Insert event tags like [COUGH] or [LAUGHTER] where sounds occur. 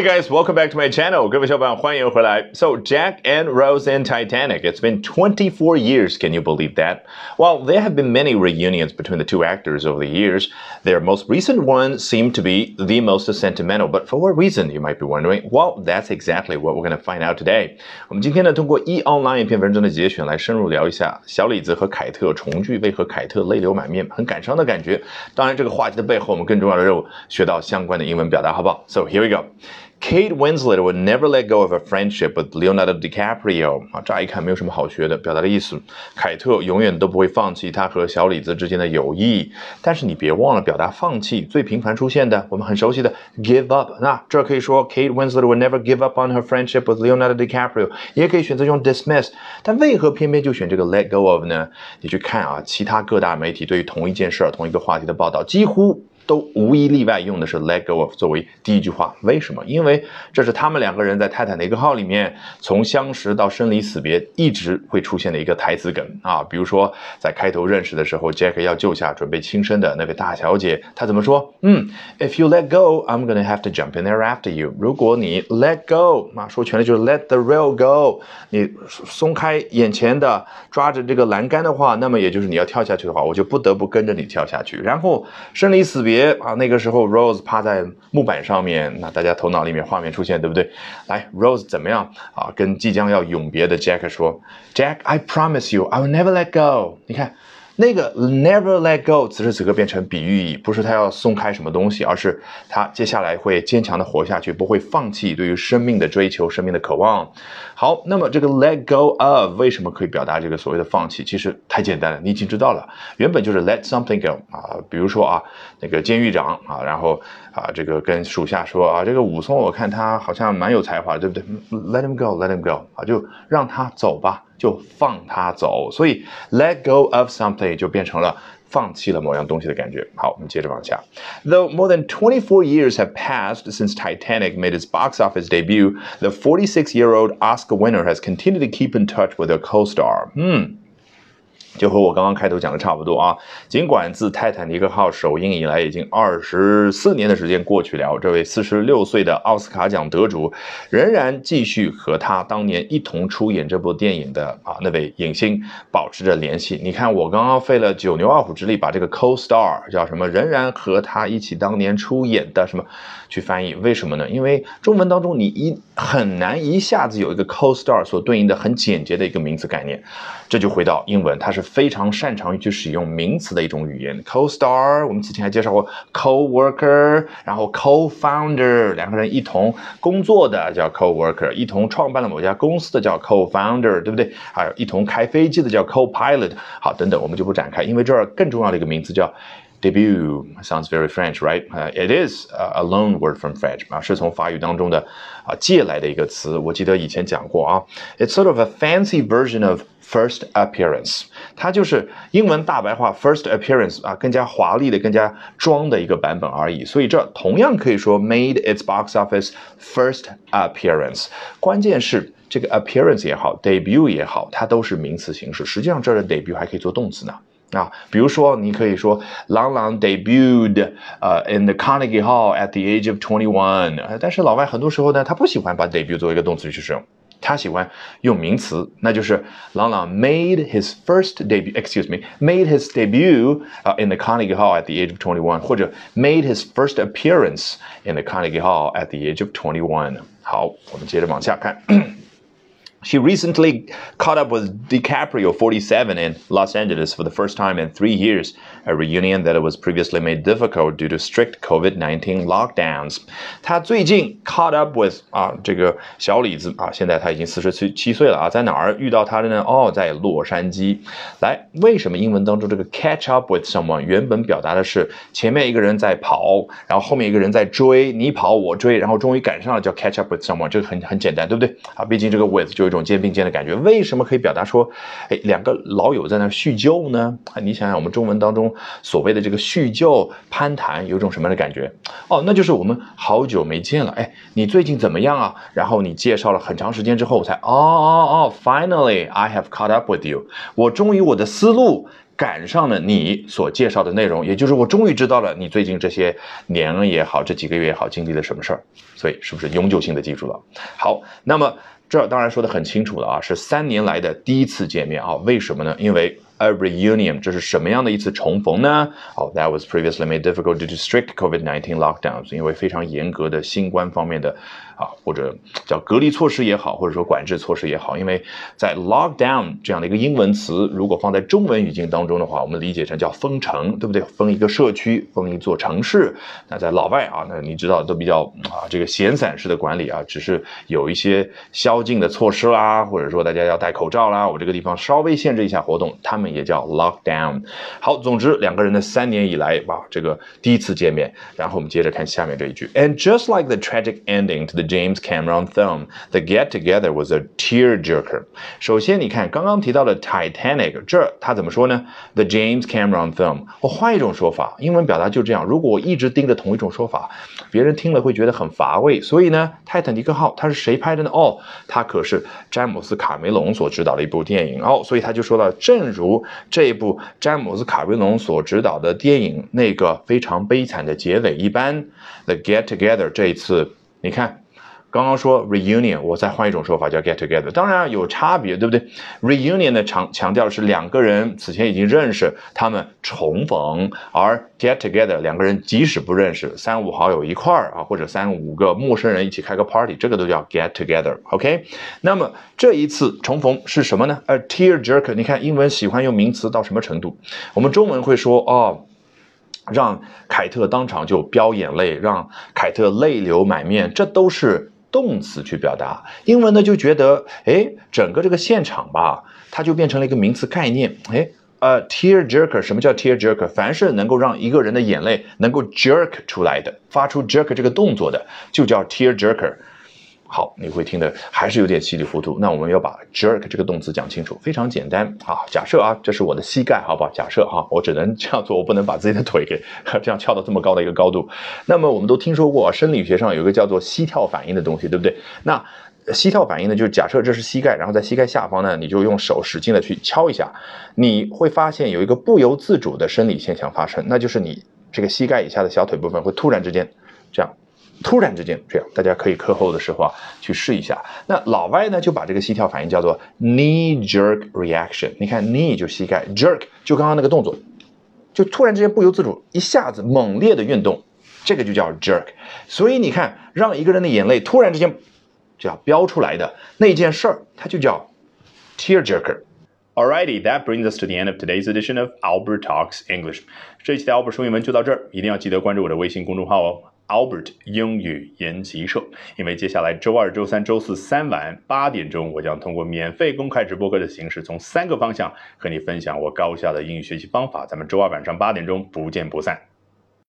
Hey guys, welcome back to my channel. 各位小伙伴，欢迎回来。So Jack and Rose in Titanic. It's been 24 years. Can you believe that? Well, there have been many reunions between the two actors over the years. Their most recent one seemed to be the most sentimental. But for what reason, you might be wondering? Well, that's exactly what we're going to find out today. 我们今天呢，通过 E Online 一篇文章的节选来深入聊一下小李子和凯特重聚，为何凯特泪流满面，很感伤的感觉。当然，这个话题的背后，我们更重要的任务学到相关的英文表达，好不好？So here we go. Kate Winslet would never let go of a friendship with Leonardo DiCaprio 啊，乍一看没有什么好学的，表达的意思，凯特永远都不会放弃他和小李子之间的友谊。但是你别忘了，表达放弃最频繁出现的，我们很熟悉的 give up。那这可以说 Kate Winslet would never give up on her friendship with Leonardo DiCaprio，也可以选择用 dismiss。但为何偏偏就选这个 let go of 呢？你去看啊，其他各大媒体对于同一件事儿、同一个话题的报道，几乎。都无一例外用的是 let go of 作为第一句话，为什么？因为这是他们两个人在泰坦尼克号里面从相识到生离死别一直会出现的一个台词梗啊。比如说在开头认识的时候，Jack 要救下准备轻生的那位大小姐，他怎么说？嗯，If you let go, I'm gonna have to jump in there after you。如果你 let go，啊，说全了就是 let the rail go，你松开眼前的抓着这个栏杆的话，那么也就是你要跳下去的话，我就不得不跟着你跳下去。然后生离死别。啊，那个时候 Rose 趴在木板上面，那大家头脑里面画面出现，对不对？来，Rose 怎么样啊？跟即将要永别的 Jack 说：“Jack，I promise you，I will never let go。”你看。那个 never let go，此时此刻变成比喻意，不是他要松开什么东西，而是他接下来会坚强的活下去，不会放弃对于生命的追求、生命的渴望。好，那么这个 let go of 为什么可以表达这个所谓的放弃？其实太简单了，你已经知道了，原本就是 let something go 啊，比如说啊，那个监狱长啊，然后啊，这个跟属下说啊，这个武松我看他好像蛮有才华，对不对？Let him go，let him go 啊，就让他走吧。就放他走，所以 let go of something 就变成了放弃了某样东西的感觉。好，我们接着往下。Though more than 24 years have passed since Titanic made its box office debut, the 46-year-old Oscar winner has continued to keep in touch with her co-star. 嗯。 就和我刚刚开头讲的差不多啊。尽管自泰坦尼克号首映以来已经二十四年的时间过去了，这位四十六岁的奥斯卡奖得主仍然继续和他当年一同出演这部电影的啊那位影星保持着联系。你看，我刚刚费了九牛二虎之力把这个 co-star 叫什么，仍然和他一起当年出演的什么去翻译？为什么呢？因为中文当中你一很难一下子有一个 co-star 所对应的很简洁的一个名词概念。这就回到英文，它是非常擅长于去使用名词的一种语言。Co-star，我们之前还介绍过 co-worker，然后 co-founder，两个人一同工作的叫 co-worker，一同创办了某家公司的叫 co-founder，对不对？还有一同开飞机的叫 co-pilot。好，等等，我们就不展开，因为这儿更重要的一个名词叫。Debut sounds very French, right? Uh, it is a loan word from French 啊，是从法语当中的啊借来的一个词。我记得以前讲过啊，It's sort of a fancy version of first appearance。它就是英文大白话 first appearance 啊，更加华丽的、更加装的一个版本而已。所以这同样可以说 made its box office first appearance。关键是这个 appearance 也好，debut 也好，它都是名词形式。实际上这儿的 debut 还可以做动词呢。啊，比如说，你可以说郎朗 debuted 呃 in the Carnegie Hall at the age of twenty one。但是老外很多时候呢，他不喜欢把 debut 作为一个动词去使用，他喜欢用名词，那就是郎朗 made his first debut，excuse me，made his debut 啊 in the Carnegie Hall at the age of twenty one，或者 made his first appearance in the Carnegie Hall at the age of twenty one。好，我们接着往下看。 She recently caught up with DiCaprio, 47, in Los Angeles for the first time in three years, a reunion that was previously made difficult due to strict COVID-19 lockdowns. 她最近 caught up with 啊，这个小李子啊，现在他已经四十七七岁了啊，在哪儿遇到他的呢？哦，在洛杉矶。来，为什么英文当中这个 catch up with someone 原本表达的是前面一个人在跑，然后后面一个人在追，你跑我追，然后终于赶上了，叫 catch up with someone，这个很很简单，对不对？啊，毕竟这个 with 就。 一种肩并肩的感觉，为什么可以表达说，哎，两个老友在那叙旧呢？啊，你想想，我们中文当中所谓的这个叙旧攀谈，有种什么样的感觉？哦，那就是我们好久没见了，哎，你最近怎么样啊？然后你介绍了很长时间之后，我才哦哦哦，Finally I have caught up with you，我终于我的思路。赶上了你所介绍的内容，也就是我终于知道了你最近这些年也好，这几个月也好，经历了什么事儿，所以是不是永久性的记住了？好，那么这当然说的很清楚了啊，是三年来的第一次见面啊，为什么呢？因为。A reunion，这是什么样的一次重逢呢？哦，That was previously made difficult due to strict COVID-19 lockdowns，因为非常严格的新冠方面的啊，或者叫隔离措施也好，或者说管制措施也好。因为在 lockdown 这样的一个英文词，如果放在中文语境当中的话，我们理解成叫封城，对不对？封一个社区，封一座城市。那在老外啊，那你知道都比较啊，这个闲散式的管理啊，只是有一些宵禁的措施啦，或者说大家要戴口罩啦，我这个地方稍微限制一下活动，他们。也叫 lockdown。好，总之两个人的三年以来，哇，这个第一次见面。然后我们接着看下面这一句，And just like the tragic ending to the James Cameron film, the get together was a tearjerker。首先，你看刚刚提到的 Titanic，这他怎么说呢？The James Cameron film。我换一种说法，英文表达就这样。如果我一直盯着同一种说法，别人听了会觉得很乏味。所以呢，泰坦尼克号它是谁拍的呢？哦，它可是詹姆斯卡梅隆所执导的一部电影哦。所以他就说到，正如这一部詹姆斯卡梅隆所执导的电影，那个非常悲惨的结尾一般，《The Get Together》这一次，你看。刚刚说 reunion，我再换一种说法叫 get together，当然有差别，对不对？reunion 呢强强调的是两个人此前已经认识，他们重逢；而 get together 两个人即使不认识，三五好友一块儿啊，或者三五个陌生人一起开个 party，这个都叫 get together。OK，那么这一次重逢是什么呢？A tear jerker，你看英文喜欢用名词到什么程度？我们中文会说哦，让凯特当场就飙眼泪，让凯特泪流满面，这都是。动词去表达，英文呢就觉得，哎，整个这个现场吧，它就变成了一个名词概念，哎，呃，tear jerker，什么叫 tear jerker？凡是能够让一个人的眼泪能够 jerk 出来的，发出 jerk 这个动作的，就叫 tear jerker。好，你会听的还是有点稀里糊涂。那我们要把 jerk 这个动词讲清楚，非常简单啊。假设啊，这是我的膝盖，好不好？假设哈，我只能这样做，我不能把自己的腿给 [LAUGHS] 这样翘到这么高的一个高度。那么我们都听说过，生理学上有一个叫做膝跳反应的东西，对不对？那膝跳反应呢，就是假设这是膝盖，然后在膝盖下方呢，你就用手使劲的去敲一下，你会发现有一个不由自主的生理现象发生，那就是你这个膝盖以下的小腿部分会突然之间这样。突然之间，这样大家可以课后的时候啊去试一下。那老外呢就把这个膝跳反应叫做 knee jerk reaction。你看 knee 就膝盖，jerk 就刚刚那个动作，就突然之间不由自主一下子猛烈的运动，这个就叫 jerk。所以你看，让一个人的眼泪突然之间就要飙出来的那件事儿，它就叫 tear jerker。Alrighty, that brings us to the end of today's edition of Albert Talks English。这一期的 Albert 说英文就到这儿，一定要记得关注我的微信公众号哦。Albert 英语研习社，因为接下来周二、周三、周四三晚八点钟，我将通过免费公开直播课的形式，从三个方向和你分享我高效的英语学习方法。咱们周二晚上八点钟不见不散。